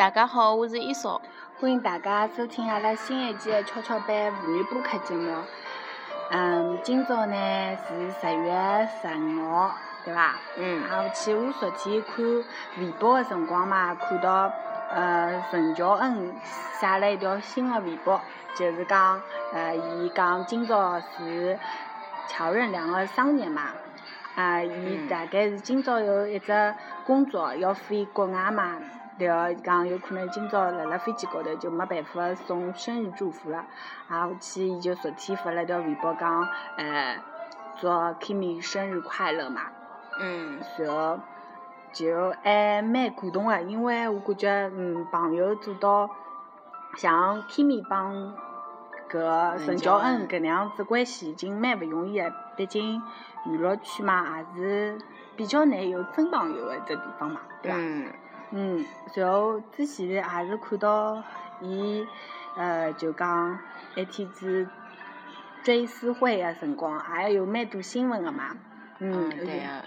大家好，我是伊少。欢迎大家收听阿拉新一期的跷跷板妇女播客节目。嗯，今朝呢是十月十五号，对伐？嗯。啊，去我昨天看微博的辰光嘛，看到呃陈乔恩写了一条新的微博，就是讲呃，伊讲今朝是乔任梁的生日嘛。啊，伊大概是今朝有一只工作要飞国外嘛，了讲有可能今朝辣辣飞机高头就没办法送生日祝福了，啊，后去伊就昨天发了条微博讲，呃，祝 Kimi 生日快乐嘛。嗯。然后就还蛮感动个，因为我感觉嗯朋友做到像 Kimi 帮搿陈乔恩搿能样子关系已经蛮勿容易个，毕竟。娱乐圈嘛，也是比较难有真朋友的一只地方嘛，对伐？嗯。嗯，然后之前也是看到伊，呃，就讲一天子追思会个辰光，也有蛮多新闻个嘛。嗯，对个。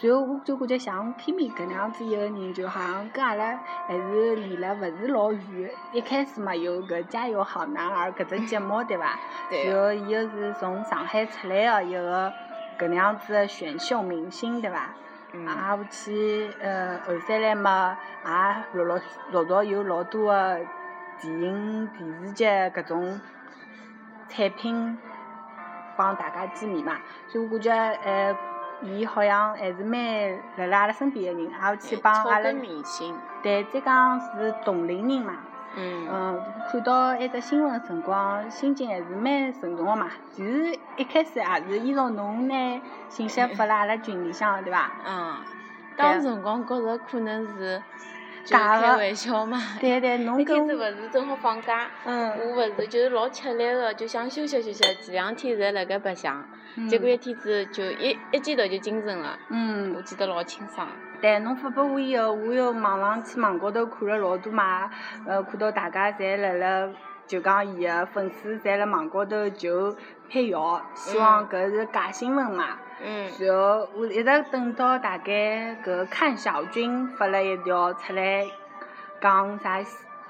然后我就感觉像 Kimi 搿能样子一个人，就好像跟阿拉还是离了勿是老远。一开始嘛，有搿《加油好男儿》搿只节目，对伐？对。然后伊又是从上海出来个一个搿能样子个选秀明星，对伐？嗯。啊，后去呃后三来嘛，也陆陆续续有老多个电影、电视剧搿种产品帮大家见面嘛，所以我感觉呃。伊好像还是蛮辣辣阿拉身边个人，还有去帮阿拉。明星。对，再讲是同龄人嘛。嗯。嗯，看到一只新闻个辰光，心情还是蛮沉重个嘛。其实一开始也是依照侬拿信息发辣阿拉群里向个，对伐？嗯。当时辰光觉着可能是。开玩笑嘛。对对，侬跟。那天子勿是正好放假。嗯。我勿是就是老吃力个，就想休息休息，前两天侪辣盖白相。结果一天子就一一记头就精神了，嗯，我记得老清爽。对，侬发拨我以后，我又网上去网高头看了老多嘛，呃，看到大家侪辣辣，就讲伊个粉丝侪辣网高头就辟谣，希望搿是假新闻嘛。嗯。然后我一直等到大概搿看小军发了一条出来，讲啥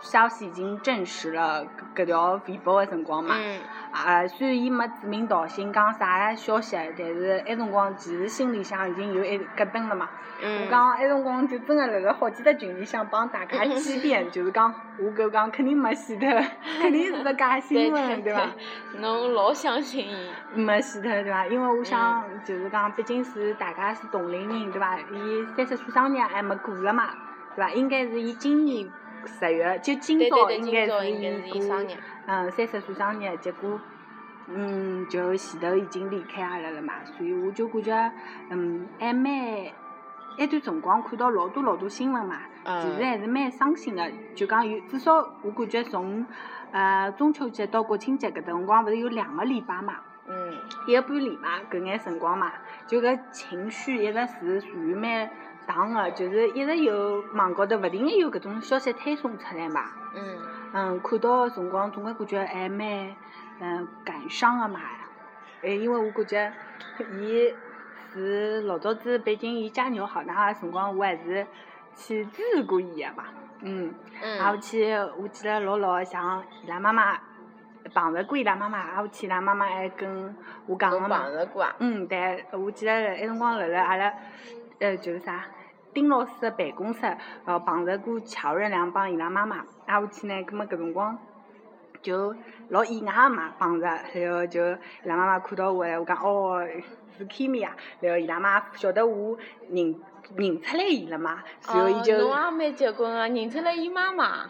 消息已经证实了搿条微博个辰光嘛。嗯。啊，虽然伊没指名道姓讲啥消息，但是埃辰光其实心里向已经有一咯噔了嘛。我讲埃辰光就真个辣辣好几只群里向帮大家欺骗，就是讲我搿讲肯定没洗脱，肯定是个假新闻，对伐？侬老相信伊。没洗脱对伐？因为我想就是讲，毕竟是大家是同龄人对伐？伊三十岁生日还没过了嘛，对伐？应该是伊今年十月，就今朝应该是伊过。嗯，三十岁生日，结果，嗯，就前头已经离开阿拉了嘛，所以我就感觉，嗯，还蛮，埃段辰光看到老多老多新闻嘛，其实还是蛮伤心的。就讲有，至少我感觉从，呃，中秋节到国庆节搿段辰光，勿是有两个礼拜嘛，嗯，一个半礼拜，搿眼辰光嘛，就搿情绪一直是属于蛮荡个，就是一直有网高头勿停个有搿种消息推送出来嘛。嗯。嗯，看到个辰光总归感觉还蛮嗯感伤个嘛，哎，因为我感觉伊是老早子北京伊家牛好男孩个辰光，我还是去支持过伊个嘛，嗯，嗯，后去我记得老老像伊拉妈妈碰着过伊拉妈妈，后去伊拉妈妈还跟我讲个嘛，碰着过啊，嗯，对，我记得埃辰光辣辣阿拉呃就是啥。丁老师个办公室，呃，碰着过乔任梁帮伊拉妈妈，挨下去呢，葛末搿辰光就老意外个嘛，碰着，然后就伊拉妈妈看到我，我讲哦，是 Kimi 啊，然后伊拉妈晓得我认认出来伊了嘛，然后伊就侬也蛮结棍个，认出来伊妈妈。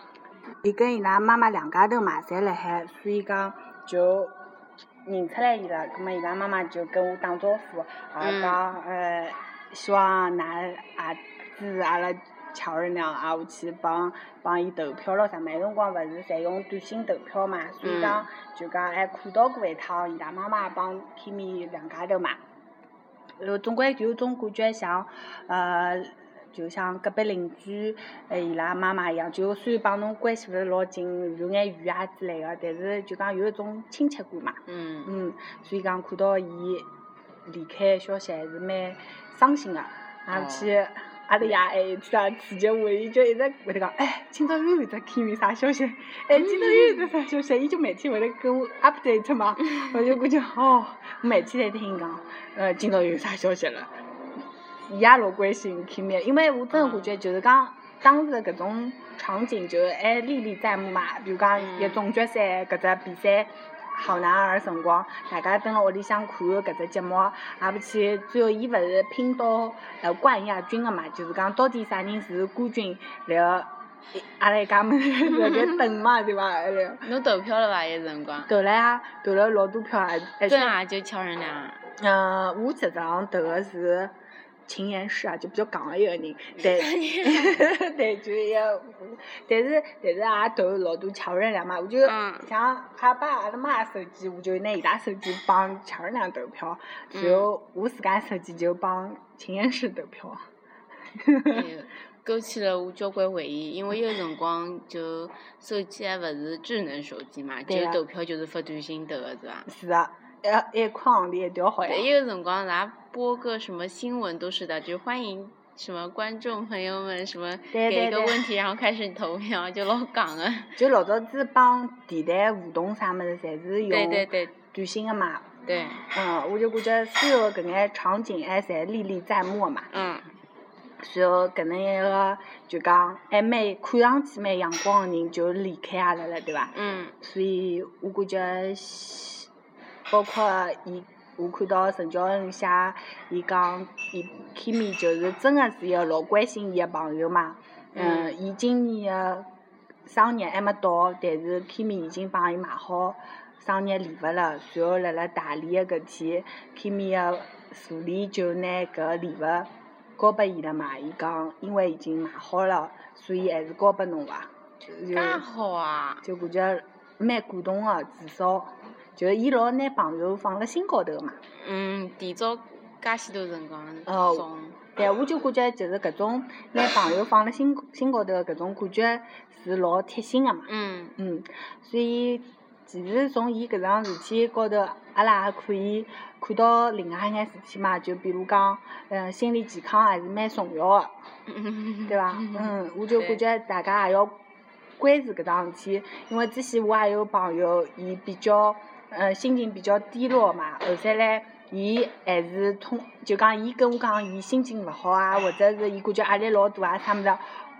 伊跟伊拉妈妈两家头嘛，侪辣海，所以讲就认出来伊了，葛末伊拉妈妈就跟我打招呼，也讲呃，希望㑚也。支持阿拉乔任梁啊，下去帮帮伊投票咯啥嘛？那辰光勿是侪用短信投票嘛，所以讲就讲还看到过一趟伊拉妈妈帮 Kimi 两家头嘛。然后总归就有种感觉像，呃，就像隔壁邻居，呃，伊拉妈妈一样，就虽然帮侬关系勿是老近，有眼远啊之类个，但是就讲有一种亲切感嘛。嗯。嗯，所以讲看到伊离开消息还是蛮伤心个，而且。阿拉爷还一天啊刺激我，伊就一直会得讲，哎，今朝又有只 Kimi 啥消息？哎，今朝又有只啥消息？伊就每天会得跟我 update 嘛，我就感觉哦，每天在听伊讲，呃，今朝又有啥消息了？伊也老关心 Kimi，因为我真个感觉就是讲当时搿种场景就还历历在目嘛，比如讲一总决赛搿只比赛。好男儿辰光，大家蹲辣屋里向看搿只节目，也勿去，最后伊勿是拼到呃冠亚军个嘛，就是讲到底啥人是冠军，然后阿拉一家门辣盖等嘛，对伐？侬投票了伐？一辰光？投了呀，投了老多票，还还真啊，就乔任梁。嗯，我实际上投个是。秦岩氏啊，就比较戆个一个人，对，对，就一个，但是但是也投老多乔任梁嘛，我就像还把阿拉妈手机，我就拿伊拉手机帮乔任梁投票，然后我自家手机就帮秦岩氏投票。勾起了我交关回忆，因为有辰光就手机还勿是智能手机嘛，就投票就是发短信投个是伐？是啊。一，一块行钿一条好对，有辰光咱播个什么新闻都是的，就欢迎什么观众朋友们什么给一个问题，然后开始投票，就老讲个。就老早子帮电台互动啥物事，侪是用短信个嘛。对。嗯，我就感觉所有搿眼场景还侪历历在目嘛。嗯。然后搿能一个就讲还蛮看上去蛮阳光个人就离开阿拉了，对伐？嗯。所以我感觉。包括伊，我看到陈乔恩写，伊讲伊 Kimi 就是真个是一个老关心伊个朋友嘛。嗯。伊今年个生日还没到，但是 Kimi 已经帮伊买好生日礼物了。随后辣辣大连个搿天，Kimi 个助理就拿搿礼物交拨伊了嘛。伊讲因为已经买好了，所以还是交拨侬伐。介好啊！就感觉蛮感动个，至少。就是伊老拿朋友放辣心高头嘛。嗯，提早介许多辰光哦，但，我就感觉就是搿种拿朋友放辣心心高头搿种感觉是老贴心个嘛。嗯。嗯，所以其实从伊搿桩事体高头，阿拉也可以看到另外一眼事体嘛。就比如讲，嗯，心理健康还是蛮重要个，对伐？嗯，我就感觉大家也要关注搿桩事体，因为之前我也有朋友，伊比较。嗯，心情比较低落嘛，后头来，伊还是通，就讲伊跟我讲，伊心情勿好啊，或者是伊感觉压力老大啊，啥物事，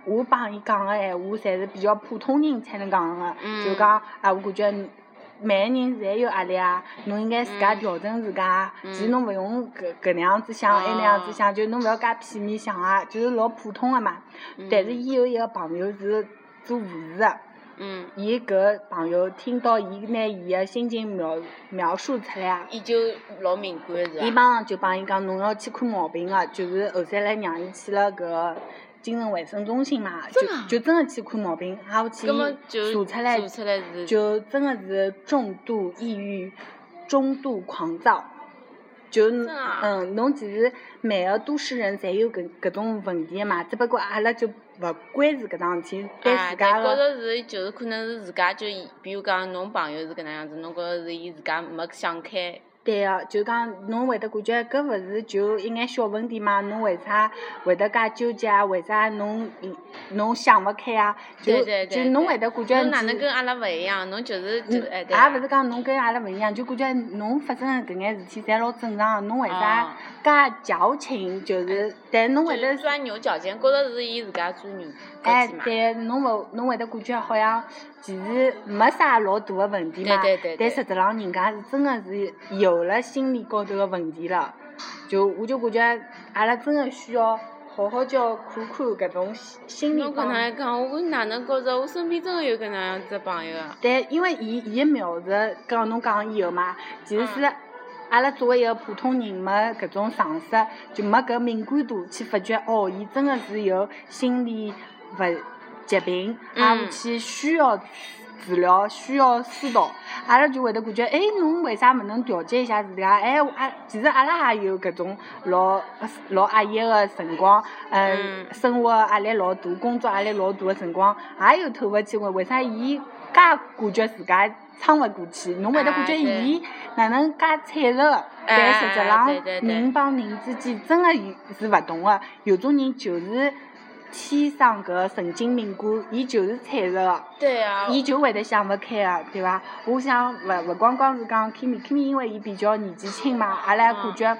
我帮伊讲个闲话，侪是比较普通人才能讲个，就讲啊，我感觉每个人侪有压力啊，侬应该自家调整自家，其实侬勿用搿搿能样子想，埃能样子想，就侬勿要介片面想啊，就是老普通个嘛。但是伊有一个朋友是做护士个。嗯，伊搿朋友听到伊拿伊个心情描描述出来啊，伊就老敏感是伊马上就帮伊讲，侬要去看毛病个，就是后头来让伊去了搿精神卫生中心嘛，就就真个去看毛病，还去查出来，就真个是重度抑郁、中度狂躁。就嗯，侬其实每个都市人侪有搿搿种问题嘛，只不过阿拉就勿关注搿桩事体，对自家个。觉着是就是可能是自家就，比如讲侬朋友是搿能样子，侬觉着是伊自家没想开。对个，就讲侬会得感觉搿勿是就一眼小问题嘛？侬为啥会得介纠结啊？为啥侬侬想勿开啊？就就侬会得感觉。侬哪能跟阿拉勿一样？侬就是就哎对。也勿是讲侬跟阿拉勿一样，就感觉侬发生搿眼事体侪老正常，侬为啥介矫情？就是，但侬会得。钻牛角尖，觉着是伊自家钻牛。哎，对，侬勿侬会得感觉好像。其实没啥老大个问题嘛，对对但实质上人家是真个是有了心理高头个问题了，就我就感觉阿拉真个需要好好叫看看搿种心理侬搿能样讲，我哪能觉着我身边真个有搿能样子朋友啊？但因为伊伊个描述，讲侬讲以后嘛，其实是阿拉作为一个普通人，没搿种常识，就没搿敏感度去发觉，哦，伊真个是有心理勿。疾病，啊，去需要治疗，需要疏导，阿拉就会得感觉，哎，侬为啥勿能调节一下自家？哎，阿其实阿拉也有搿种老老压抑个辰光，嗯，生活压力老大，工作压力老大个辰光，也有透勿气。为为啥伊介感觉自家撑勿过去，侬会得感觉伊哪能介脆弱，但实质哎浪对对对人帮人之间真个有是勿同个，有种人就是天生搿神经敏感，伊就是脆弱个。对啊，伊就会得想勿开个，对伐？我想勿勿光光是讲 Kimi，Kimi 因为伊比较年纪轻嘛，阿拉感觉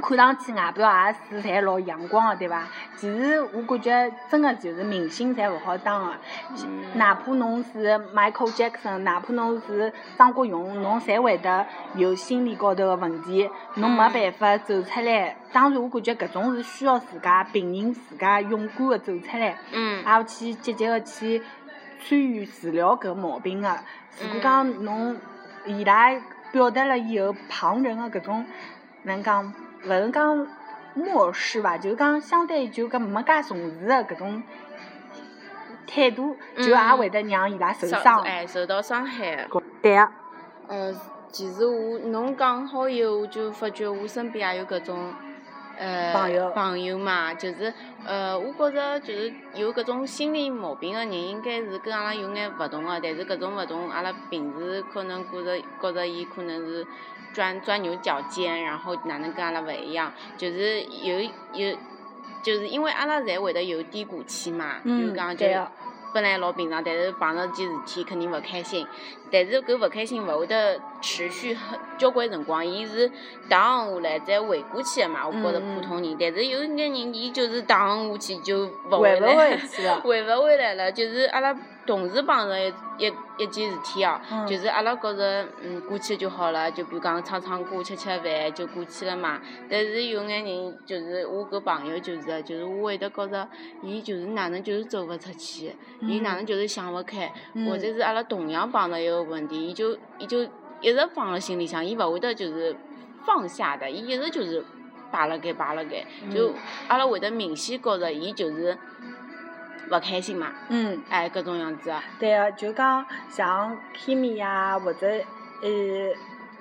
看上去外表也是侪老阳光个，对伐？其实我感觉真个就是明星侪勿好当个，嗯哪怕侬是 Michael Jackson，哪怕侬是张国荣，侬侪会得有心理高头个问题，侬没办法走出来。当然，我感觉搿种是需要自家病人自家勇敢个走出来。嗯也要去积极个去参与治疗搿毛病个。如果讲侬伊拉表达了以后，旁人个搿种哪能讲，勿是讲漠视伐，就是讲相对就讲没介重视个搿种态度，就也会得让伊拉受受伤。哎受到伤害的。对个，嗯，其实我侬讲好以后，我就发觉我身边也有搿种呃朋友朋友嘛，就是呃，我觉着就是有搿种心理毛病个人，应该是跟阿拉有眼勿同个，但是搿种勿同，阿拉平时可能觉着觉着伊可能是钻钻牛角尖，然后哪能跟阿拉勿一样，就是有有。就是因为阿拉侪会得有低谷期嘛，比如嗯讲就本来老平常，但是碰着件事体肯定勿开心，但是搿勿开心勿会得持续很交关辰光，伊是 down 下来再回过去个嘛。我觉着普通人，但是有眼人伊就是 down 下去就勿回勿回去了 回勿回来了。就是阿拉同时碰着一一一件事体哦，嗯。就是阿拉觉着嗯过去就好了，就比如讲唱唱歌、吃吃饭就过去了嘛。但是有眼人就是我搿朋友就是，就是我会得觉着伊就是哪能就是走勿出去，伊哪能就是想勿开，嗯。或者是阿拉同样碰着一个问题，伊就伊就一直放辣心里向，伊勿会得就是放下的，伊一直就是摆辣盖摆辣盖，就嗯阿拉会得明显觉着伊就是勿开心嘛，嗯。哎，搿种样子啊，对个，就讲像 Kimi 呀，或者呃，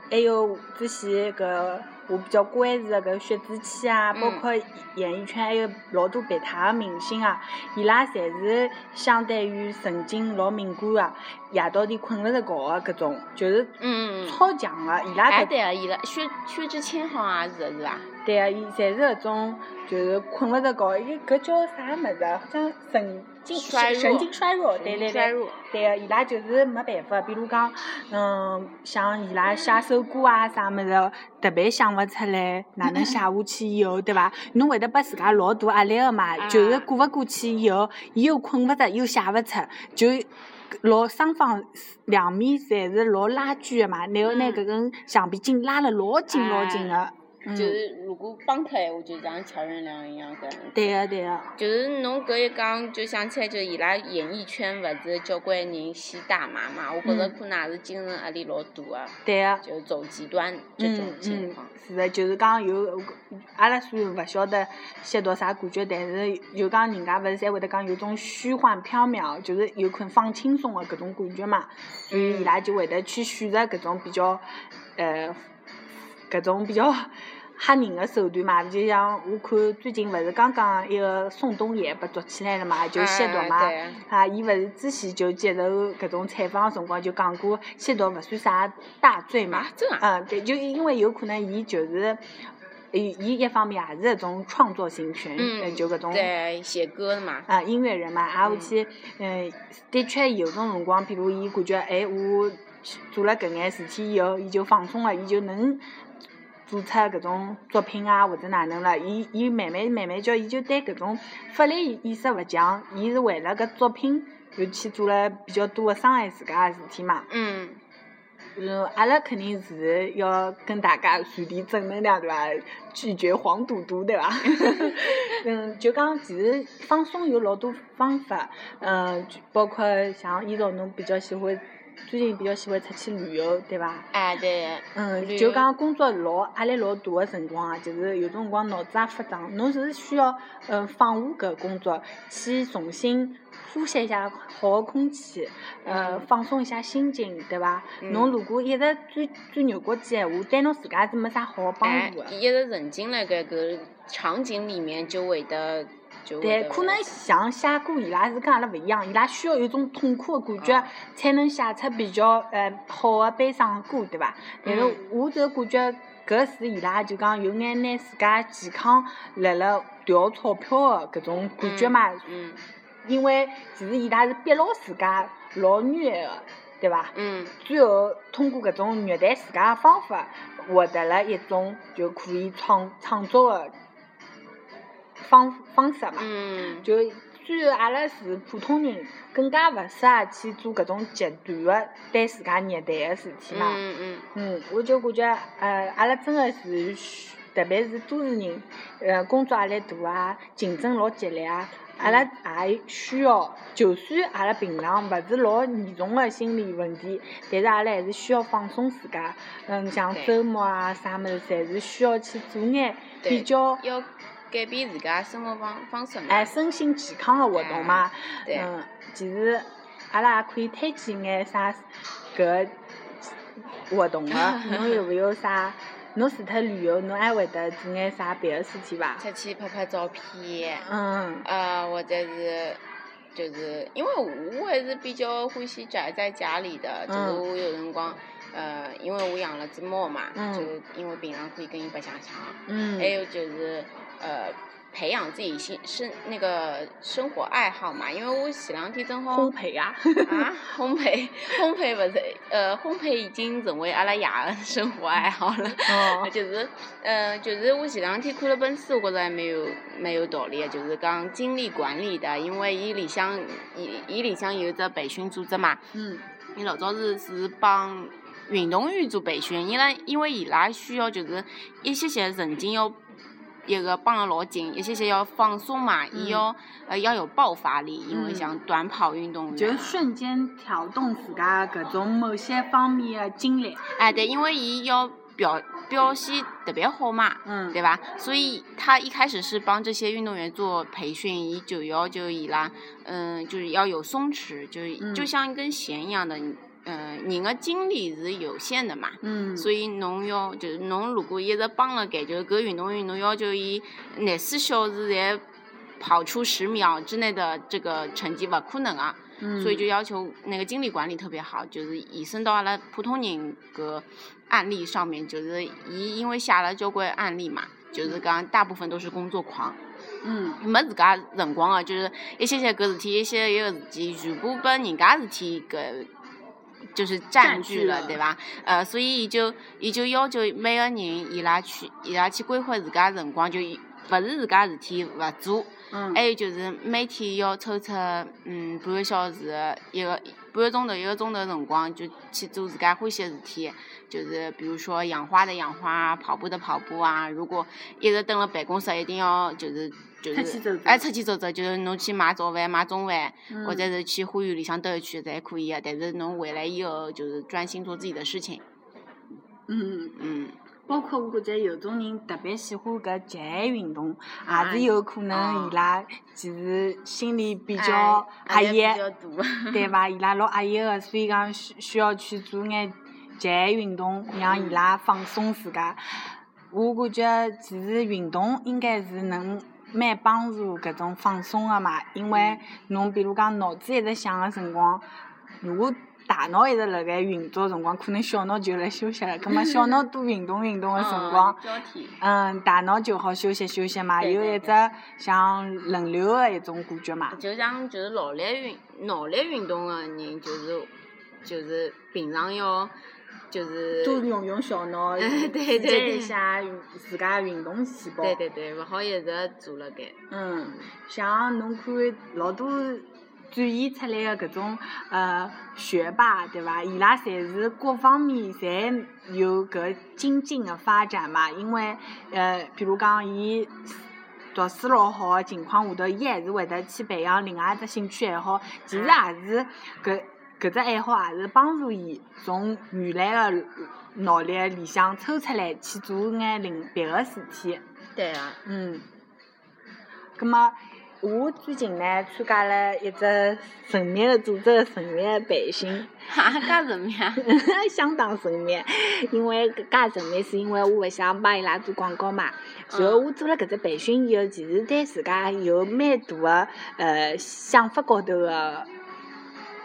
还有之前搿我比较关注的搿薛之谦啊，包嗯括演艺圈还有老多别他的明星啊，伊拉侪是相对于神经老敏感个，夜到点困勿着觉个搿种，就是嗯。超强个，伊拉对啊，伊拉薛薛之谦好像也是的是伐？对个，伊侪是搿种就是困勿着觉，伊搿叫啥物事啊？好像神经衰弱神经衰弱，对对对。对个，伊拉就是没办法，比如讲，嗯，像伊拉写首歌啊啥物事，特别想勿出来，哪能写下去以后，对伐？侬会得拨自家老大压力个嘛，啊就是过勿过去以后，伊又困勿着，又写勿出，就老双方两面侪是老拉锯个嘛，然后拿嗯搿根橡皮筋拉了老紧老紧个。嗯就是如果帮脱闲话，就像乔任梁一样搿样子。对个对个，就是侬搿一讲，就想起来，就伊拉演艺圈勿是交关人吸大麻嘛？我觉着嗯可能也是精神压力老大个，对个。就走极端这种嗯嗯情况。，是的，就是讲有，阿拉虽然勿晓得吸毒啥感觉，但是就讲人家勿是侪会得讲有种虚幻缥缈，就是有可能放轻松个搿种感觉嘛，所以伊拉就会得去选择搿种比较，呃，搿种比较吓人个手段嘛。就像我看最近勿是刚刚一个宋冬野被抓起来了嘛，就吸毒嘛。啊伊勿是之前就接受搿种采访个辰光就讲过，吸毒勿算啥大罪嘛啊。真啊？嗯，对，就因为有可能伊就是，伊伊一方面也是一种创作型群，呃嗯，就搿种。对，写歌的嘛。啊，音乐人嘛，挨下去，嗯，的确有种辰光，譬如伊感觉，哎，我做了搿眼事体以后，伊就放松了，伊就能做出搿种作品啊，或者哪能了，伊伊慢慢慢慢叫，伊就对搿种法律意识勿强，伊是为了搿作品，就去做了比较多个伤害自家个事体嘛。嗯，嗯，阿拉肯定是要跟大家传递正能量，对伐？拒绝黄赌毒，对伐？嗯，就讲其实放松有老多方法，嗯，就包括像伊种侬比较喜欢，最近比较喜欢出去旅游，对伐？哎对，嗯，就讲工作老压力老大个辰光啊，就是有种辰光脑子也发胀，侬是需要嗯放下搿工作，去重新呼吸一下好个空气，呃嗯放松一下心情，对伐？嗯侬如果一直钻钻牛角尖闲话，对侬自家是没啥好个帮哎助个。，一直沉浸辣盖搿场景里面，就会得对，可能像写歌，伊拉是跟阿拉勿一样，伊拉需要有一种痛苦的感觉，才能写出比较呃好的悲伤的歌，对伐？但是嗯我就感觉搿是伊拉就讲有眼拿自家健康辣辣调钞票的搿种感觉嘛。嗯因为其实伊拉是逼牢自家老虐的，对伐？嗯最后通过搿种虐待自家的方法，获得了一种就可以创创作的方方式嘛。嗯就虽然阿拉是普通人，更加勿适合去做搿种极端的对自家虐待的事体嘛。嗯嗯嗯，我就感觉，呃，阿拉真个是需，特别是都市人，呃，工作压力大啊，竞争老激烈啊，阿拉也需要，就算阿拉平常勿是老严重的心理问题，但是阿拉还是需要放松自家。嗯，像周末啊啥物事，侪是需要去做眼比较，要改变自家生活方方式嘛。哎，身心健康个活动嘛。对嗯，其实阿拉也可以推荐眼啥搿活动个，侬有勿有啥？侬除脱旅游，侬还会得做眼啥别个事体伐？出去拍拍照片，嗯呃，或者是就是因为我还是比较欢喜宅在家里的，就是嗯我有辰光，呃，因为我养了只猫嘛，嗯就因为平常可以跟伊白相相，嗯还有就是呃。培养自己心生那个生活爱好嘛，因为我前两天正好烘焙啊，啊，烘焙，烘焙不是，呃，烘焙已经成为阿拉爷的生活爱好了。哦就是，呃，就是我前两天看了本书，我觉着还蛮有蛮有道理的，就是讲精力管理的，因为伊里向伊伊里向有只培训组织嘛，嗯伊老早是是帮运动员做培训，伊拉因为伊拉需要就是一些些神经要。一个绑得老紧，一些些要放松嘛，伊嗯要呃要有爆发力，因为嗯像短跑运动员就啊，瞬间调动自家搿种某些方面的精力。哎，对，因为伊要表表现特别好嘛，嗯，对吧？所以他一开始是帮这些运动员做培训，伊就要求伊拉，嗯，就是要有松弛，就是、嗯。就像一根弦一样的，嗯，人的精力是有限的嘛。嗯，所以侬要就是侬如果一直帮了盖，就是搿运动员侬要求伊廿四小时侪跑出十秒之内的这个成绩勿可能啊。嗯所以就要求那个精力管理特别好，就是延伸到阿拉普通人个案例上面，就是伊因为写了交关案例嘛，就是讲大部分都是工作狂，嗯没自家辰光个，就是一些些搿事体，一些一个事体，全部拨人家事体搿。就是占据了，对伐？呃，所以伊就伊就要求每个人伊拉去伊拉去规划自家辰光，就勿是自家事体勿做，嗯，还有就是每天要抽出嗯半个小时一个半个钟头一个钟头辰光，就去做自家欢喜的事体，就是比如说养花的养花，跑步的跑步啊。如果一直蹲辣办公室，一定要就是就是哎出去走走，就是侬去买早饭、买中饭，嗯或者是去花园里向兜一圈，侪可以的。但是侬回来以后，就是专心做自己的事情。嗯。嗯，包括我感觉有种人特别喜欢搿极限运动，啊也是有可能哦伊拉其实心里比较压哎抑。对伐？伊拉老压抑个，所以讲需需要去做眼极限运动，让伊拉放松自家。我感觉其实运动应该是能蛮帮助搿种放松个嘛，因为侬比如讲脑子一直想个辰光，如果大脑一直辣盖运作辰光，可能小脑就来休息了。葛末小脑多运动运动个辰光嗯，大脑就好休息休息嘛，有一只像轮流个一种感觉嘛。就像就是脑力运脑力运动个人，就是就是平常要就是多用用小脑，对对对一下自家运动细胞。对对对，勿好一直坐辣盖。嗯，像侬看老多展现出来的搿种呃学霸，对伐？伊拉侪是各方面侪有搿精进的发展嘛。因为呃，比如讲伊读书老好的情况下头，伊还是会得去培养另外一只兴趣爱好，其实也是搿搿只爱好也是帮助伊从原来的脑力里向抽出来去做眼另别个事体。对啊。嗯，葛么我最近呢参加了一只神秘的组织的神秘的培训，哈，介神秘啊！相当神秘，因为搿介神秘是因为我勿想帮伊拉做广告嘛。然后我做了搿只培训以后，其实对自家有蛮大个呃想法高头个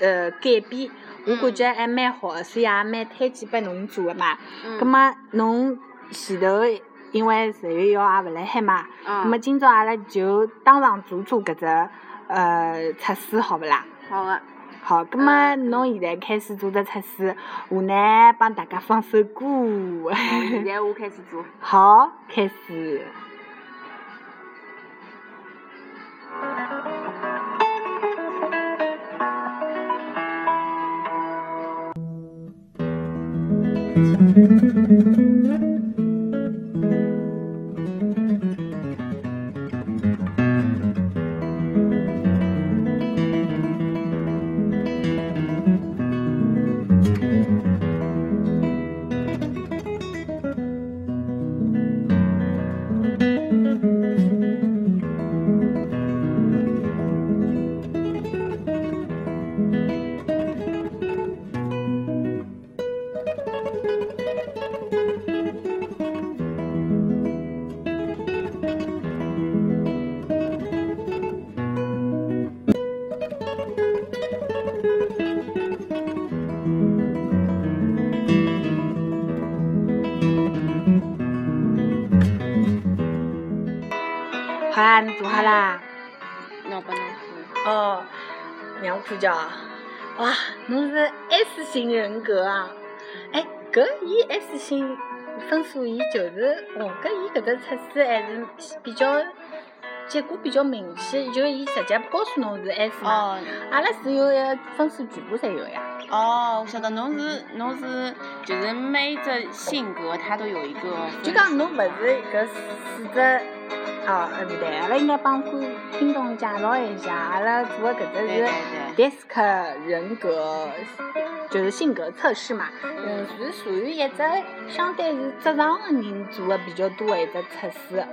呃改变，我感觉还蛮好个，所以也蛮推荐拨侬做个嘛。葛末侬前头因为十月一号也勿辣海嘛，葛末今朝阿拉就当场做做搿只呃测试，好勿啦？好个。好，葛末侬现在开始做只测试，我呢帮大家放首歌。现在我开始做。好，开始。让我看叫。哇，侬是 S 型人格啊！哎，搿伊 S 型分数，伊就是哦，搿伊搿只测试还是比较结果比较明显，就伊直接告诉侬是 S 嘛。哦。阿拉是有个分数全部侪有呀。哦，我晓得侬是侬是就是每只性格它都有一个。就讲侬勿是搿四只。哦，呃，不对，阿拉应该帮观听众介绍一下，阿拉做的搿只是 DISC 人格，就是性格测试嘛。嗯，是属于一只相对是职场的人做的比较多的一只测试。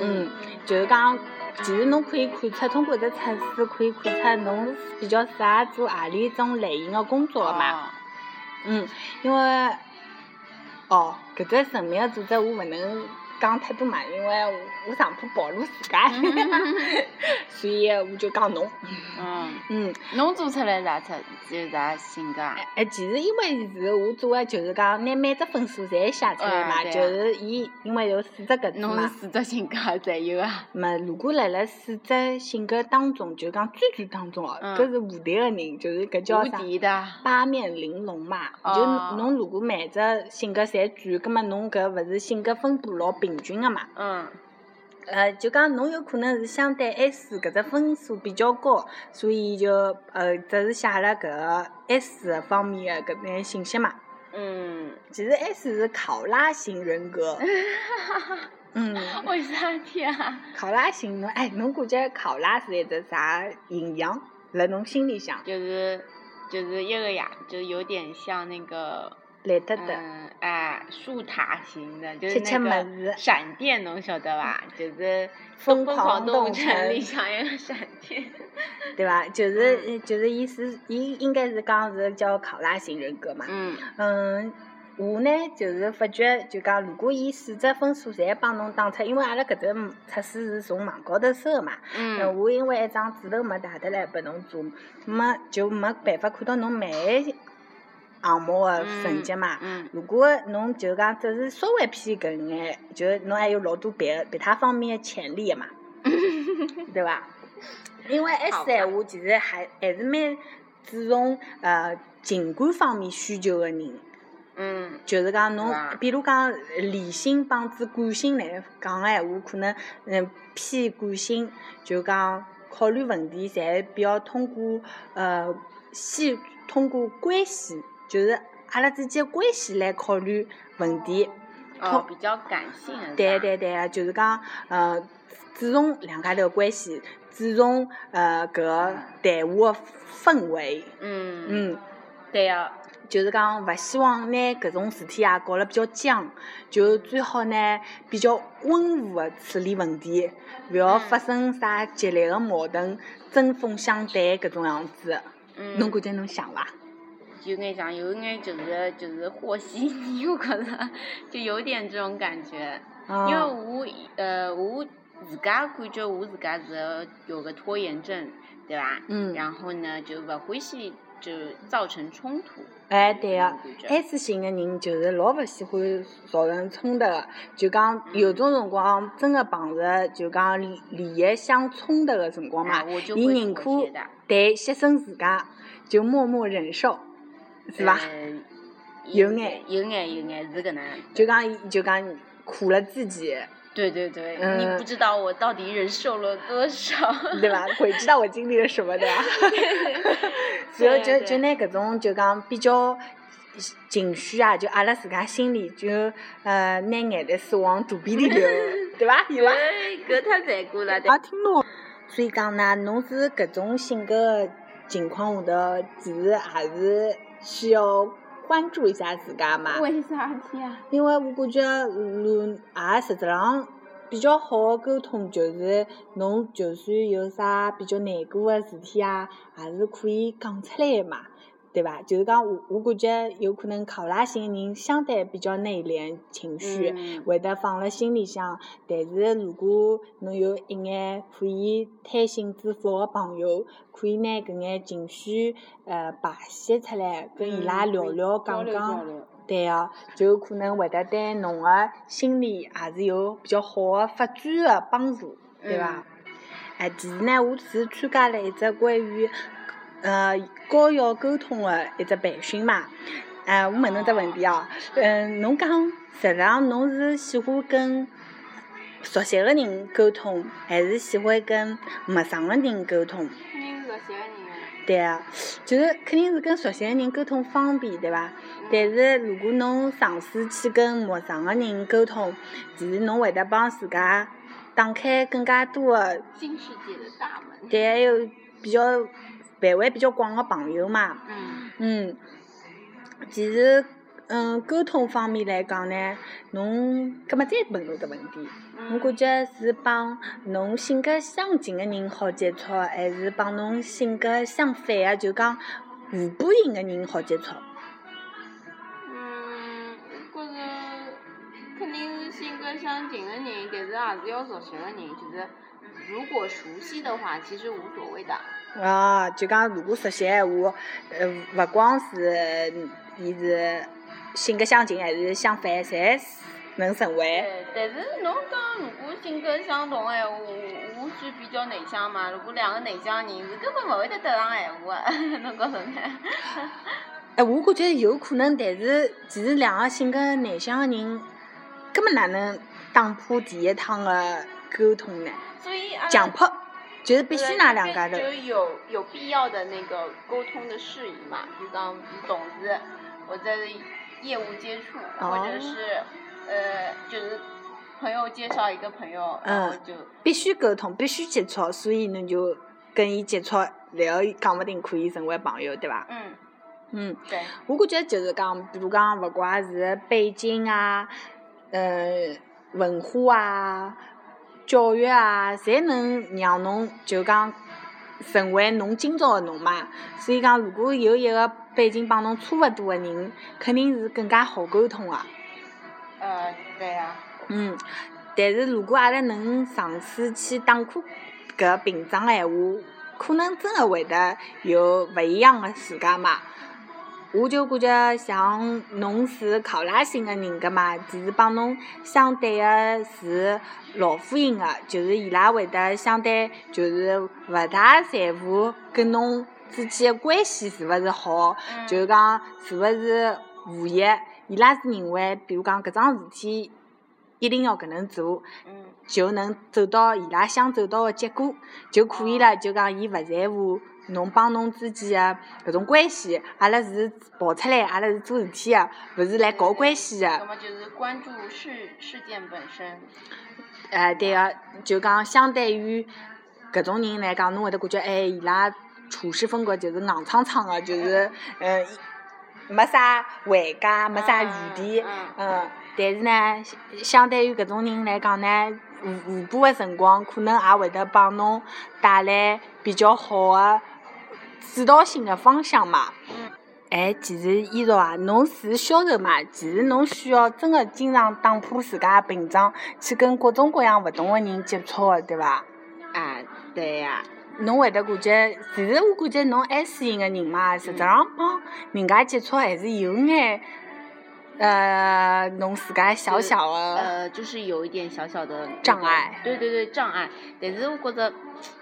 嗯，就是讲，其实侬可以看出，通过这测试可以看出侬比较适合做何里种类型的工作的嘛。嗯，因为，哦，搿只神秘的组织我勿能。讲太多嘛，因为我上怕暴露自家，所以我就讲侬。嗯。嗯。侬做出来啥出？有啥性格啊？哎，其实因为是我做的，就是讲拿每只分数侪写出来嘛，就是伊因为有四只格子嘛。侬是四只性格侪有啊？没，如果辣辣四只性格当中，就讲最最当中哦，搿是无敌个人，就是搿叫啥？八面玲珑嘛。就侬如果每只性格侪转，葛末侬搿勿是性格分布老平均个嘛？嗯。呃，就讲侬有可能是相对 S 搿只分数比较高，所以就呃，只是写了搿个 S 方面的搿眼信息嘛。嗯。其实 S 是考拉型人格。嗯。为啥体啊？考拉型侬哎，侬感觉考拉是一只啥形象？辣侬心里想？就是就是一个呀，就有点像那个。来得的，哎，树塔型的，就是那个闪电，侬晓得伐？就是疯狂动物城里向一个闪电，对伐？就是就是意思，伊应该是讲是叫考拉型人格嘛。嗯。嗯，我呢就是发觉，就讲如果伊四只分数侪帮侬打出，因为阿拉搿只测试是从网高头搜的嘛。嗯。我因为一张纸头没带得来拨侬做，没就没办法看到侬每。项目个成绩嘛，如果侬就讲只是稍微偏搿眼，就侬还有老多别别他方面个潜力个嘛，对伐？因为 S 闲话其实还还是蛮注重呃情感方面需求个人，嗯，就是讲侬，比如讲理性帮子感性来讲个闲话，可能嗯偏感性，就讲考虑问题侪比较通过呃先通过关系。就是阿拉之间关系来考虑问题，哦，比较感性的。对对对啊，就是讲，呃，注重两家头关系，注重呃搿个谈话个氛围。嗯。嗯。对呀。就是讲勿希望拿搿种事体啊搞了比较僵，就最好呢比较温和个处理问题，勿要发生啥激烈个矛盾、针锋相对搿种样子。嗯，侬感觉侬想伐？有眼像，有眼就是就是和稀泥，我觉着就有点这种感觉。因为啊，我呃我自家感觉我自家是有个拖延症，对伐？嗯然后呢，就勿欢喜就造成冲突。哎，对个、我感觉 S 型个人就是老勿喜欢造成冲突个，就讲有种辰光真个碰着就讲利利益相冲突个辰光嘛伊会宁可对牺牲自家，就默默忍受，是伐？呃有眼有眼有眼是搿能。就讲就讲苦了自己，对对对，嗯你不知道我到底忍受了多少。对伐？鬼知道我经历了什么，对伐？然后就对就拿搿种就讲比较情绪啊，就压辣自家心里，就呃拿眼泪水往肚皮里流，对伐？有伐？搿太残酷了。对啊，听侬。所以讲呢，侬是搿种性格的情况下头，其实还是需要关注一下自家嘛。为啥体啊？因为我感觉，嗯，也实质上比较好的沟通，就是侬就算有啥比较难过的事体啊，也是可以讲出来的嘛，对伐？就是讲我我感觉有可能考拉型人相对比较内敛，情绪、嗯会得放辣心里向。但是如果侬有一眼可以推心置腹的朋友，可以拿搿眼情绪呃排泄出来，跟伊拉嗯聊聊讲讲。对个、就可能会得对侬个心理也是有比较好个发展个帮助，对伐？哎，其实呢，我是参加了一只关于呃高效沟通个一只培训嘛。哎，我问侬只问题哦，嗯，侬讲实际上侬是喜欢跟熟悉个人沟通，还是喜欢跟陌生个人沟通？肯定是熟悉个人。对啊，就是肯定是跟熟悉个人沟通方便，对伐？但是如果侬尝试去跟陌生个人沟通，其实侬会得帮自家打开更加多个，新世界的大门。对，还有比较范围比较广个朋友嘛。嗯。嗯，其实，嗯，沟通方面来讲呢，侬，葛末再问侬个问题，我感觉是帮侬性格相近个人好接触，还是帮侬性格相反个，就讲互补型个人好接触？嗯，我觉着肯定是性格相近个人，但是还是要熟悉个人。就是如果熟悉的话，其实无所谓的。啊，就讲如果熟悉闲话，呃，勿光是伊是性格相近，还是相反，侪能成为。但是侬讲如果性格相同的闲话，我我算比较内向嘛。如果两个内向的人是根本勿会得搭上闲话的，侬觉着呢？哎，我感觉有可能，但是其实两个性格内向个人，根本哪能打破第一趟个沟通呢？所以阿拉强迫，就是必须㑚两家头。就有有必要的那个沟通的事宜嘛，比如讲同事或者是业务接触，哦或者是呃就是朋友介绍一个朋友，然后嗯就必须沟通，必须接触，所以侬就跟伊接触，然后讲勿定可以成为朋友，对伐？嗯嗯，对，我感觉就是讲，比如讲，勿管是背景啊，呃，文化啊，教育啊，侪能让侬就讲成为侬今朝的侬嘛。所以讲，如果有一个背景帮侬差勿多的人，肯定是更加好沟通个、呃对啊、嗯，但是如果阿拉能尝试去打破搿屏障个闲话，可能真个会得有勿一样个自家嘛。我就感觉像侬是考拉型个人格嘛，其实帮侬相对个是老虎型个，就是伊拉会得相对就是勿大在乎跟侬之间个关系是勿是好，嗯。就是讲是勿是和谐，伊拉是认为，比如讲搿桩事体一定要搿能做，嗯。就能走到伊拉想走到个结果就可以了。就讲伊勿在乎侬帮侬之间个搿种关系，阿拉是跑出来，阿拉是做事体个，勿是来搞关系个。要么就是关注事事件本身，哎，对个，就讲相对于搿种人来讲，侬会得感觉，哎，伊拉处事风格就是硬撑撑个，就是，嗯，没啥回家，没啥余地，嗯，但是呢，相对于搿种人来讲呢，互互补个辰光，可能也会得帮侬带来比较好个指导性的方向嘛。哎，其实依照啊，侬是销售嘛，其实侬需要真的经常打破自家的屏障，去跟各种各样勿同的人接触的，对伐？啊，对呀。侬会得感觉，其实我感觉侬 S 型个人嘛，实际上帮人家接触还是有眼，呃，侬自家小小的。呃，就是有一点小小的障碍。对对对，障碍。但是我觉得，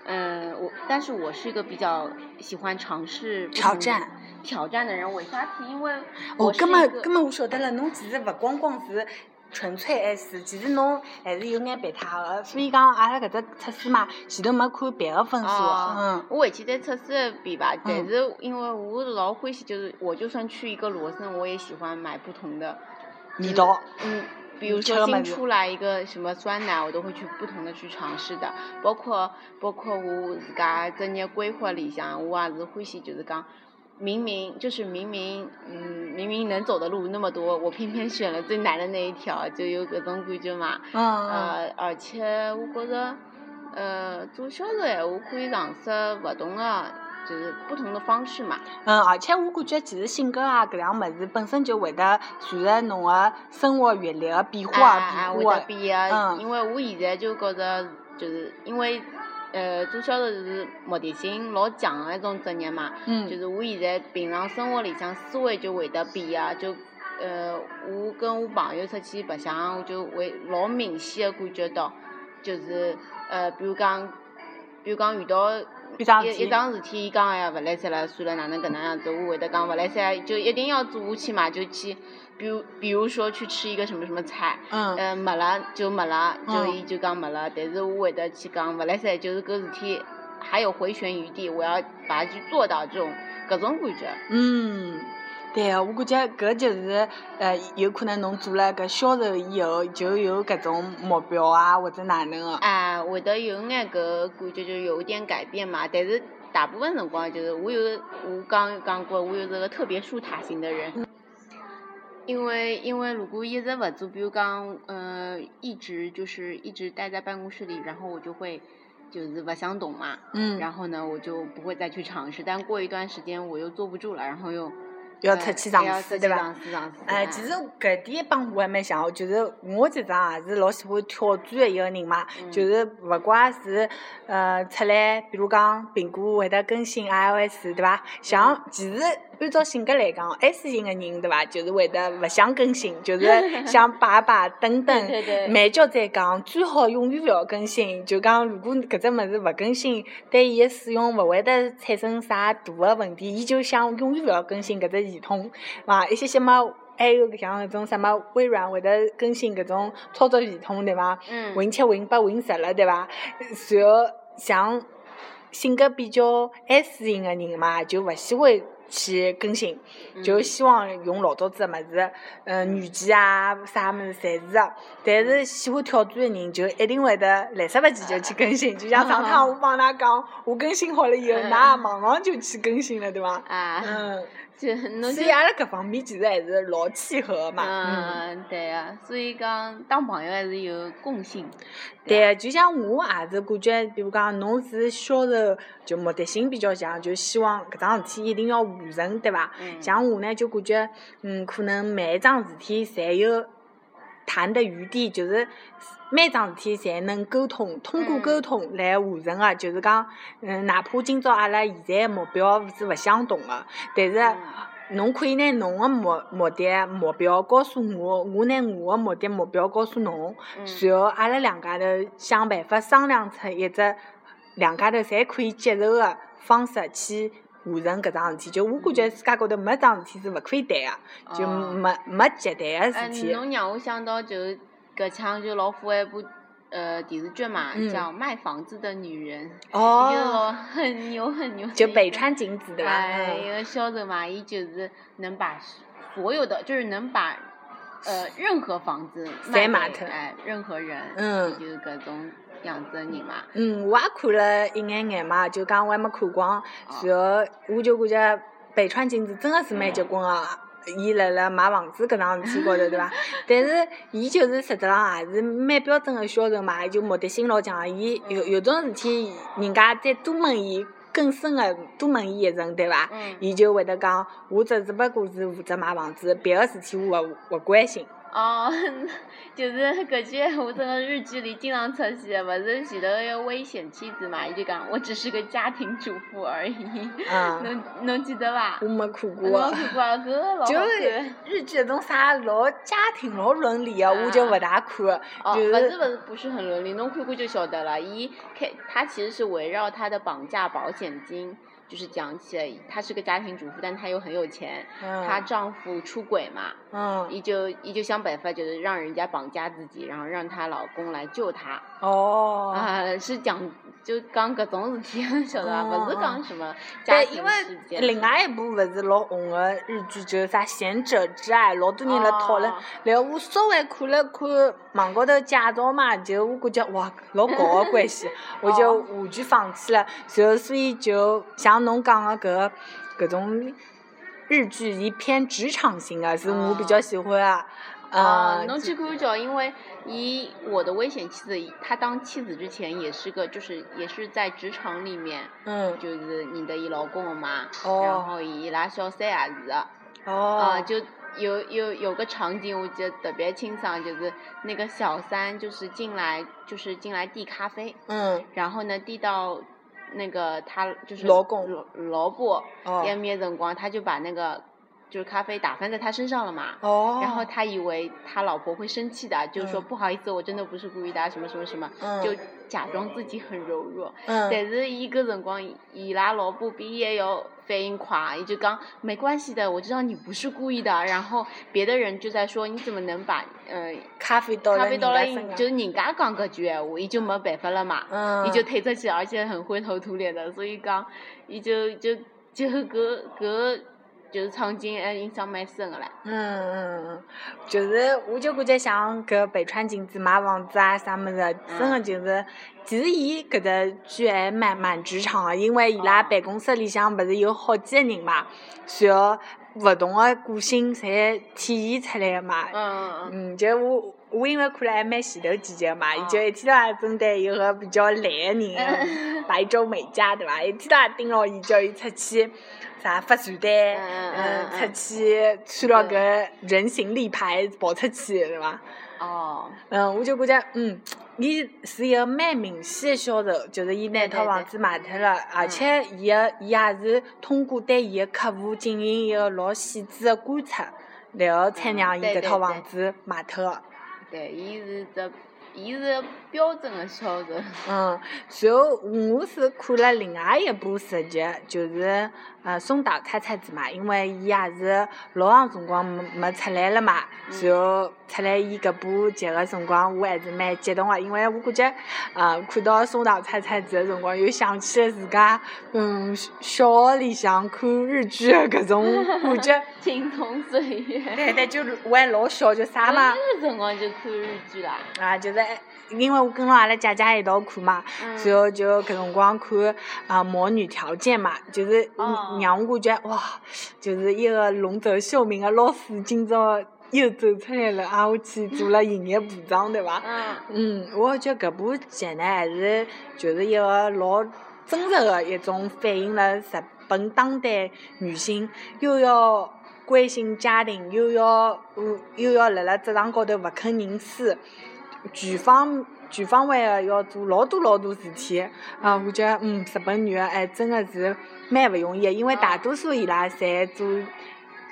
嗯，我，但是我是一个比较喜欢尝试挑战挑战的人。为啥子？因为我，根本根本我晓得了，侬其实不光光是。纯粹 S，其实侬还是有眼别他个，所以讲阿拉搿只测试嘛，前头没看别个分数，嗯。我回去再测试一遍吧，但是因为我老欢喜，就是我就算去一个罗森，我也喜欢买不同的味道。嗯，比如说新出来一个什么酸奶，我都会去不同的去尝试的，包括包括我自家职业规划里向，我也是欢喜就是讲。明明就是明明，嗯，明明能走的路那么多，我偏偏选了最难的那一条，就有搿种感觉嘛。嗯呃，而且我觉着，呃，做销售闲话可以尝试勿同的，就是不同的方式嘛。嗯，而且我感觉其实性格啊，搿样物事本身就会得随着侬个生活阅历的变化而变化。变嗯。因为我现在就觉着，就是因为。呃，做销售是目的性老强的一种职业嘛，就是我现在平常生活里向思维就会得变啊，就呃，我跟我朋友出去白相，我就会老明显的感觉到，就是呃，比如讲，比如讲遇到一一桩事体，伊讲哎呀勿来三了，算了，哪能搿能样子，我会得讲勿来三，就一定要做下去嘛，就去。比如，比如说去吃一个什么什么菜，嗯，没了就没了，就伊就讲没了。但是我会得去讲，勿来塞，就是搿事体还有回旋余地，我要把它去做到这种搿种感觉。嗯，对个，我感觉搿就是呃，有可能侬做了搿销售以后，就有搿种目标啊，或者哪能个。哎，会得有眼搿感觉，就有一点改变嘛。但是大部分辰光就是我有，我刚讲过，我有这个特别舒塔型的人。因为因为如果一直不做，比如讲，呃，一直就是一直待在办公室里，然后我就会就是不想动嘛，嗯，然后呢，我就不会再去尝试，但过一段时间我又坐不住了，然后又。要出去尝试，对伐？哎，其实搿点帮我还蛮像，就是我这张也是老喜欢挑战的一个人嘛，就是勿管是呃出来，比如讲苹果会得更新 iOS，对伐？像其实按照性格来讲，S 型的人，对伐？就是会得勿想更新，就是想摆摆等等，慢叫再讲，最好永远勿要更新。就讲如果搿只物事勿更新，对伊个使用勿会得产生啥大个问题，伊就想永远勿要更新搿只。系统，伐？一些些么，还有像搿种什么微软会得更新搿种操作系统，对伐？嗯。Win 七、Win 八、Win 十了，对伐？然后像性格比较 S 型个人嘛，就勿喜欢去更新，就希望用老早子个么子，嗯，软件啊，啥么子侪是个。但是喜欢挑战个人，就一定会得来塞勿及就去更新。就像上趟我帮㑚讲，我更新好了以后，㑚也马上就去更新了，对伐？啊。嗯。就所以阿拉搿方面其实还是老契合嘛。嗯，对个，所以讲当朋友还是有共性。对，就像我也是感觉，比如讲侬是销售，就目的性比较强，就希望搿桩事体一定要完成，对伐？像我呢，就感觉，嗯，可能每一桩事体侪有谈的余地，就是每桩事体侪能沟通，通过沟通来完成个，就是讲，嗯，哪怕今朝阿拉现在目标是勿相同个，但是侬可以拿侬个目目的目标告诉我，我拿我个目的目标告诉侬，然后阿拉两家头想办法商量出一只两家头侪可以接受个方式去。完成搿桩事体，就我感觉世界高头没桩事体是勿可以谈个，就没没绝对个事体。侬让我想到就搿腔就老火一部呃电视剧嘛，叫《卖房子的女人》，哦，很牛很牛。就北川景子对伐？哎，一个销售嘛，伊就是能把所有的，就是能把呃任何房子卖给哎任何人，嗯，就是搿种。样子的人嘛，嗯，我也看了一眼眼嘛，就讲我还没看光，然后我就感觉北川景子真的是蛮结棍个，伊辣辣买房子搿桩事体高头，对伐？但是伊就是实质上也是蛮标准个销售嘛，伊就目的性老强。伊有有种事体，人家再多问伊更深个，多问伊一层，对伐？嗯伊就会得讲，我只只不过是负责买房子，别个事体我勿勿关心。哦，就是搿句闲话，真个日剧里经常出现，勿是前头一个危险妻子嘛？伊就讲我只是个家庭主妇而已。嗯，侬侬记得伐？我没看侬过。看过啊？搿个老就是。日剧那种啥老家庭老伦理个，我就勿大看。哦，就不是勿是不是很伦理，侬看过就晓得了。伊开，他其实是围绕他的绑架保险金，就是讲起来，她是个家庭主妇，但她又很有钱，嗯她丈夫出轨嘛，嗯依旧依旧想办法，就是让人家绑架自己，然后让她老公来救她。哦。啊，是讲就讲搿种事体，晓得伐？哦勿是讲什么家对，庭因为事件。另外一部勿是老红个日剧，就是啥《贤者之爱》，老多人辣讨论哦。然后我稍微看了看网高头介绍嘛，就我感觉哇，老搞个关系，我就哦完全放弃了。然后所以就像侬讲个搿搿种日剧，伊偏职场型个，是我比较喜欢个。啊，嗯，侬去看叫，因为以我的危险妻子，他当妻子之前也是个，就是也是在职场里面，嗯，就是认得伊老公的嘛，哦然后伊拉小三也是的，哦，啊，就有有有个场景我记得特别清爽，就是那个小三就是进来就是进来递咖啡，嗯，然后呢递到那个他就是老公老老婆哦埃面辰光，他就把那个就是咖啡打翻在他身上了嘛。哦，然后他以为他老婆会生气的，就是说嗯不好意思，我真的不是故意的啊，什么什么什么，嗯就假装自己很柔弱。嗯，但是一个辰光，伊拉老婆比伊还要反应快，伊就讲没关系的，我知道你不是故意的。然后别的人就在说你怎么能把呃咖啡倒了咖啡倒了就是人家讲搿句闲话，伊就没办法了嘛，嗯，伊就推出去，而且很灰头土脸的，所以讲伊就就就搿搿就是场景还印象蛮深个唻。嗯嗯嗯，就是我就感觉像搿北川景子买房子啊啥物事，真个就是，其实伊搿只剧还蛮蛮职场个，因为伊拉哦办公室里向勿是有好几个人嘛，然后勿同个个性侪体现出来个嘛。嗯嗯嗯，就我我因为看了还蛮前头几集个嘛，伊哦就一天到晚针对一个比较懒个人，白昼美佳对伐？一天到晚盯牢伊，叫伊出去啥发传单，嗯出去穿了搿人形立牌跑出去对伐？哦，嗯，我就感觉，嗯，伊是一个蛮明显的销售，就是伊拿套房子卖脱了，而且伊个伊也是通过对伊个客户进行一个老细致的观察，然后才嗯让伊搿套房子卖脱个。对，伊是只，伊是标准的销售。嗯，然后我是看了另外一部日剧，就是呃松岛菜菜子嘛，因为伊也是老长辰光没没出来了嘛，嗯然后出来伊搿部剧个辰光，我还是蛮激动个，因为我感觉呃看到松岛菜菜子的辰光，又想起了自家嗯小学里向看日剧的搿种 感觉。青葱岁月。对对，就我还老小，就啥嘛我那个辰光就看日剧啦。啊，就是因为我跟牢阿拉姐姐一道看嘛。嗯然后就搿辰光看啊《魔女条件》嘛，就是哦让我感觉哇，就是一个龙泽秀明的老师今朝又走出来了，啊，我去做了营业部长，对伐？嗯。嗯，我觉得搿部剧呢，还是就是一个老真实的一种反映了日本当代女性又要关心家庭，又要嗯又要辣辣职场高头勿肯认输，全方全方位的要做老多老多事体。啊，我觉得嗯，日本女的还真的是蛮勿容易个，因为大多数伊拉侪做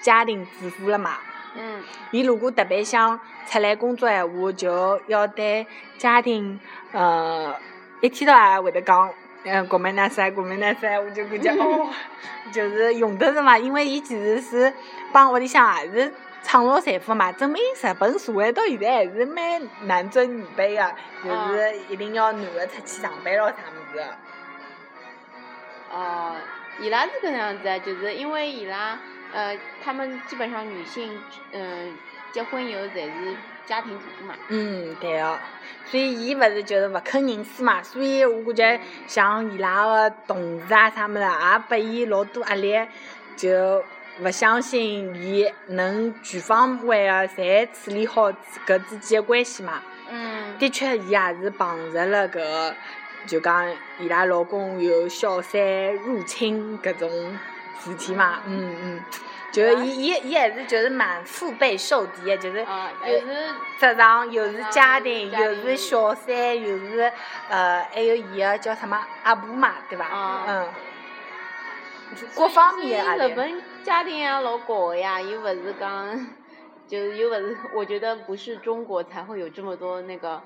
家庭主妇了嘛。嗯。伊如果特别想出来工作闲话，就要对家庭，呃，一天到晚会得讲，嗯，国美那塞，国美那塞，我就感觉哦，就是用得着嘛，因为伊其实是帮屋里向也是创造财富嘛，证明日本社会到现在还是蛮男尊女卑个，就是一定要男个出去上班咯啥物事个。哦，伊拉是搿能样子啊，就是因为伊拉，呃，他们基本上女性，嗯、结婚以后侪是家庭主妇嘛。嗯，对个、所以伊勿是就是勿肯认输嘛，所以我感觉像伊拉个同事啊啥物事，也拨伊老多压力，就勿相信伊能全方位个侪处理好搿之间个关系嘛。嗯。的确，伊也是碰着了搿个，就讲伊拉老公有小三入侵搿种事体嘛。嗯嗯。就是伊伊伊还是就是蛮腹背受敌个，就是又是职场又是家庭又是小三又是呃还有伊个叫什么阿婆嘛，对伐？嗯。各方面啊日本家庭也老搞个呀，又勿是讲，就是又勿是，我觉得不是中国才会有这么多那个，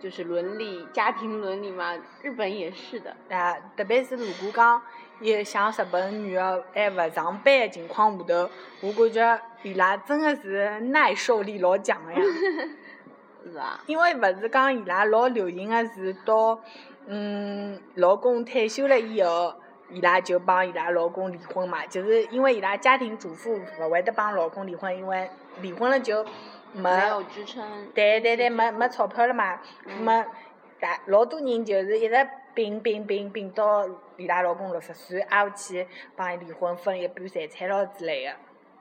就是伦理家庭伦理嘛，日本也是的。啊，特别是如果讲。也像日本女个还勿上班的情况下头，我感觉伊拉真的是耐受力老强个呀。是啊。因为勿是讲伊拉老流行个是到，嗯，老公退休了以后，伊拉就帮伊拉老公离婚嘛。就是因为伊拉家庭主妇勿会得帮老公离婚，因为离婚了就没。没有支撑。对对对，没没钞票了嘛，没，大老多人就是一直。并并并并到伊拉老公六十岁，挨下去帮伊离婚，分一半财产咯之类的。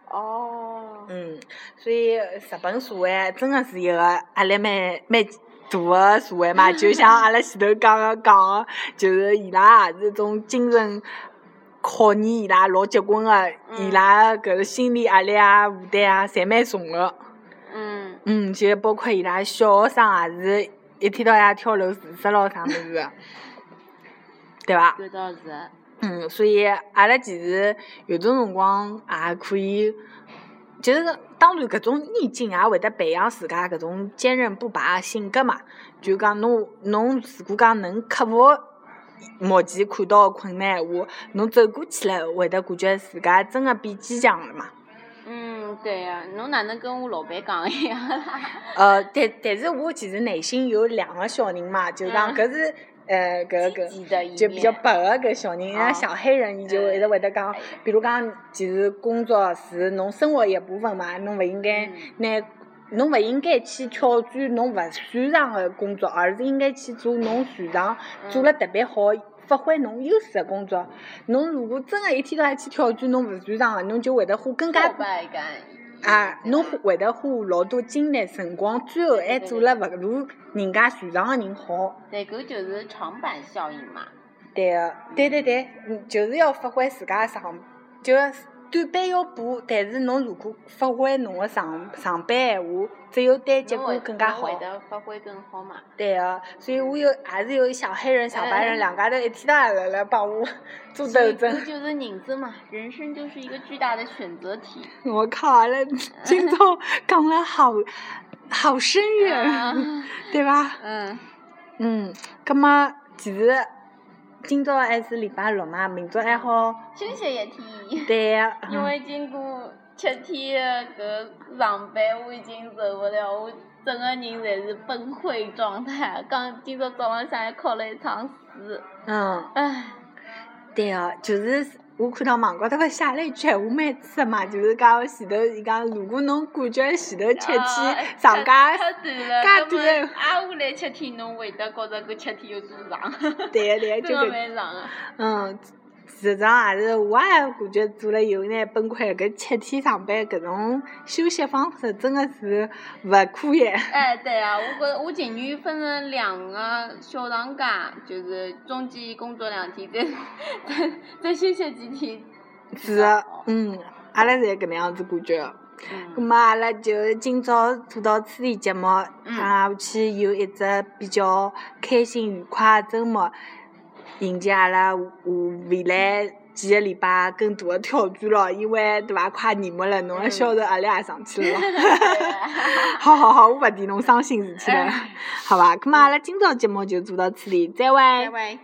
哦。嗯，所以日本社会真个是一个压力蛮蛮大个社会嘛，就像阿拉前头讲个讲个，就是伊拉也是种精神考验伊拉老结棍个，伊拉搿个心理压力啊、负担啊，侪蛮重个。嗯。嗯，就包括伊拉小学生也是一天到夜跳楼自杀咯，啥物事个。对伐？是。嗯，所以阿拉其实有种辰光也可以，就是当然搿种逆境也会得培养自家搿种坚韧不拔个性格嘛。就讲侬侬如果讲能克服目前看到个困难闲话，侬走过去了，会得感觉自家真个变坚强了嘛。嗯，对呀，侬哪能跟我老板讲呀？呃，但但是我其实内心有两个小人嘛，就讲搿是。呃，搿搿就比较白个搿小人，像小黑人，伊就一直会得讲，比如讲，其实工作是侬生活一部分嘛，侬勿应该拿，侬勿应该去挑战侬勿擅长个工作，而是应该去做侬擅长、做了特别好、发挥侬优势个工作。侬如果真个一天到晚去挑战侬勿擅长个，侬就会得花更加。啊，侬会得花老多精力、辰光，最后还做了勿如人家擅长个人好。对，搿就是长板效应嘛。对个，对对对，嗯，就是要发挥自家长，就。短板要补，但是侬如果发挥侬个上上班闲话，只有对结果更加好。会得发挥更好嘛？对个，所以我有还是有小黑人、小白人两家头一天到晚辣辣帮我做斗争。这就是人生嘛，人生就是一个巨大的选择题。我靠，阿拉今朝讲了好好深远，对吧？嗯。嗯，葛末其实。今朝还是礼拜六嘛，明朝还好休息一天。对呀。因为经过七天的搿上班，我已经受不了，我整个人侪是崩溃状态。刚今朝早浪向还考了一场试。嗯。唉。对哦，就是。我看到网高头勿写了一句闲话蛮刺个嘛，就是讲前头伊讲，如果侬感觉前头七天长假介短，挨下来七天侬会得 觉着搿七天有多长？对 个对个，就搿。蛮长个。嗯，事实上也是，我也感觉做了有眼崩溃。搿七天上班搿种休息方式真个是勿可以。哎，对啊，我觉我情愿分成两个小长假，就是中间工作两天，再再再休息几天。是个，嗯，阿拉侪搿能样子感觉。嗯。葛末阿拉就今朝做到此地节目，下去有一只比较开心愉快个周末。迎接阿拉下未来几个礼拜更大的挑战咯，因为对伐？快年末了，侬个销售压力也上去了。好好好，我勿提侬伤心事体了，好伐？咁么阿拉今朝节目就做到此地，再会。再会。